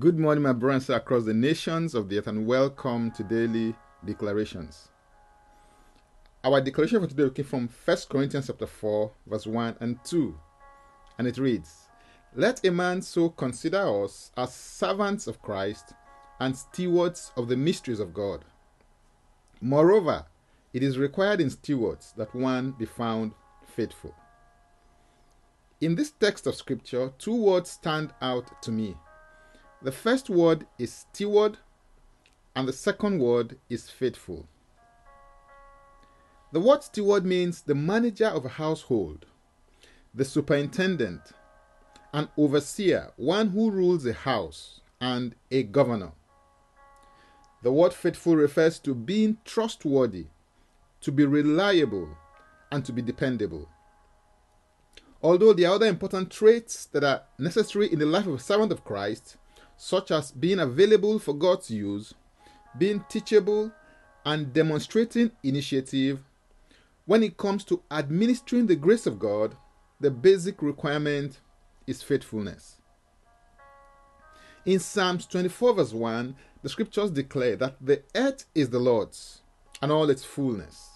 Good morning, my brothers across the nations of the earth, and welcome to Daily Declarations. Our declaration for today came from 1 Corinthians chapter 4, verse 1 and 2. And it reads, Let a man so consider us as servants of Christ and stewards of the mysteries of God. Moreover, it is required in stewards that one be found faithful. In this text of scripture, two words stand out to me. The first word is steward, and the second word is faithful. The word steward means the manager of a household, the superintendent, an overseer, one who rules a house, and a governor. The word faithful refers to being trustworthy, to be reliable, and to be dependable. Although there are other important traits that are necessary in the life of a servant of Christ, such as being available for God's use, being teachable, and demonstrating initiative, when it comes to administering the grace of God, the basic requirement is faithfulness. In Psalms 24, verse 1, the scriptures declare that the earth is the Lord's and all its fullness,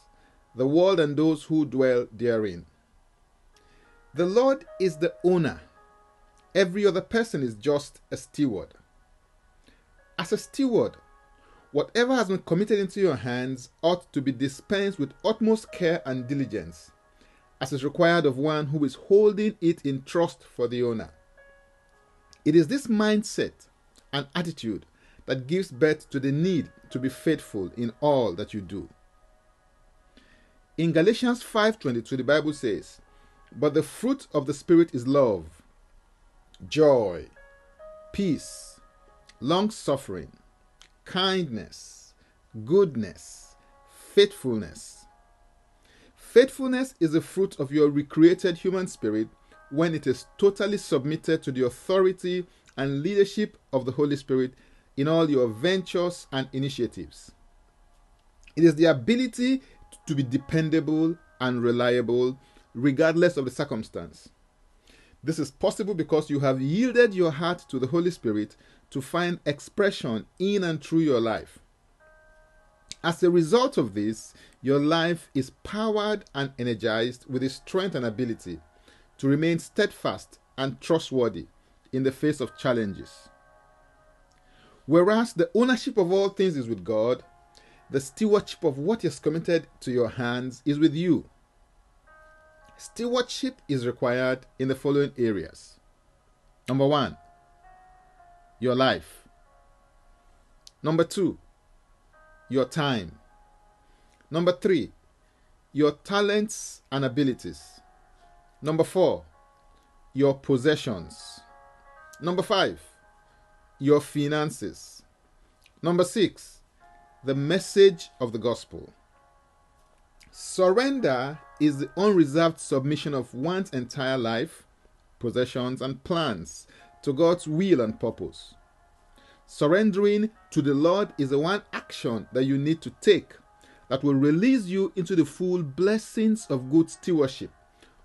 the world and those who dwell therein. The Lord is the owner, every other person is just a steward. As a steward, Whatever has been committed into your hands ought to be dispensed with utmost care and diligence, as is required of one who is holding it in trust for the owner. It is this mindset and attitude that gives birth to the need to be faithful in all that you do. In Galatians 5:22 the Bible says, "But the fruit of the spirit is love, joy, peace, long-suffering, kindness, goodness, faithfulness. Faithfulness is the fruit of your recreated human spirit when it is totally submitted to the authority and leadership of the Holy Spirit in all your ventures and initiatives. It is the ability to be dependable and reliable regardless of the circumstance. This is possible because you have yielded your heart to the Holy Spirit to find expression in and through your life. As a result of this, your life is powered and energized with the strength and ability to remain steadfast and trustworthy in the face of challenges. Whereas the ownership of all things is with God, the stewardship of what is committed to your hands is with you. Stewardship is required in the following areas. Number one, your life. Number two, your time. Number three, your talents and abilities. Number four, your possessions. Number five, your finances. Number six, the message of the gospel. Surrender is the unreserved submission of one's entire life, possessions, and plans to God's will and purpose. Surrendering to the Lord is the one action that you need to take that will release you into the full blessings of good stewardship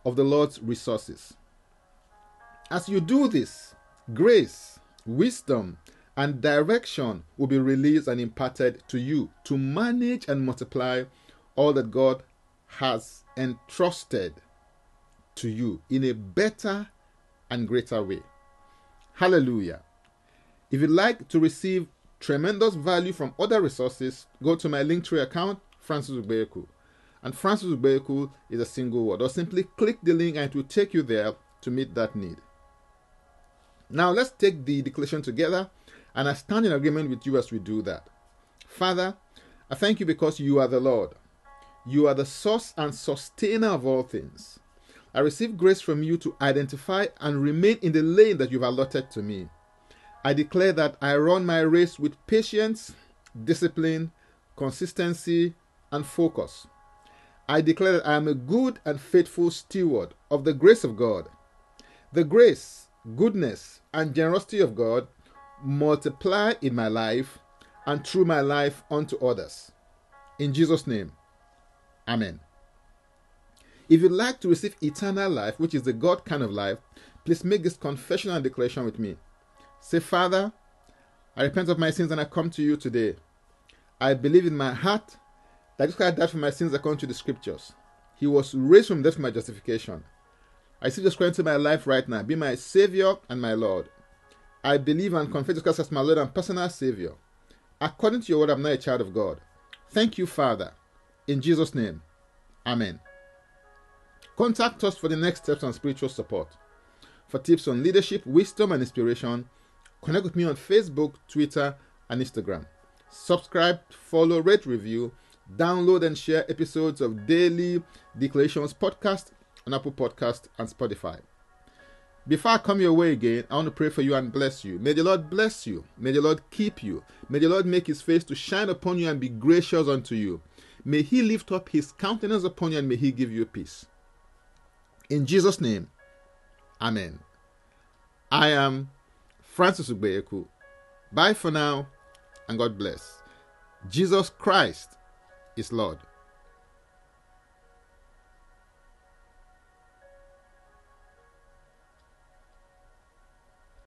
of the Lord's resources. As you do this, grace, wisdom, and direction will be released and imparted to you to manage and multiply all that God has entrusted to you in a better and greater way. Hallelujah. If you'd like to receive tremendous value from other resources, go to my Linktree account, Francis Ubeku. And Francis Ubeku is a single word, or simply click the link and it will take you there to meet that need. Now let's take the declaration together, and I stand in agreement with you as we do that. Father, I thank you because you are the Lord. You are the source and sustainer of all things. I receive grace from you to identify and remain in the lane that you've allotted to me. I declare that I run my race with patience, discipline, consistency, and focus. I declare that I am a good and faithful steward of the grace of God. The grace, goodness, and generosity of God multiply in my life and through my life unto others. In Jesus' name. Amen. If you'd like to receive eternal life, which is the God kind of life, please make this confession and declaration with me. Say, Father, I repent of my sins and I come to you today. I believe in my heart that Jesus Christ died for my sins according to the scriptures. He was raised from death for my justification. I see Jesus Christ into my life right now. Be my Savior and my Lord. I believe and confess Jesus Christ as my Lord and personal Savior. According to your word, I'm now a child of God. Thank you, Father. In Jesus' name, Amen. Contact us for the next steps on spiritual support. For tips on leadership, wisdom, and inspiration, connect with me on Facebook, Twitter, and Instagram. Subscribe, follow, rate, review, download, and share episodes of Daily Declarations podcast on Apple Podcast and Spotify. Before I come your way again, I want to pray for you and bless you. May the Lord bless you. May the Lord keep you. May the Lord make his face to shine upon you and be gracious unto you. May he lift up his countenance upon you and may he give you peace. In Jesus' name, Amen. I am Francis Ugbeyeku. Bye for now and God bless. Jesus Christ is Lord.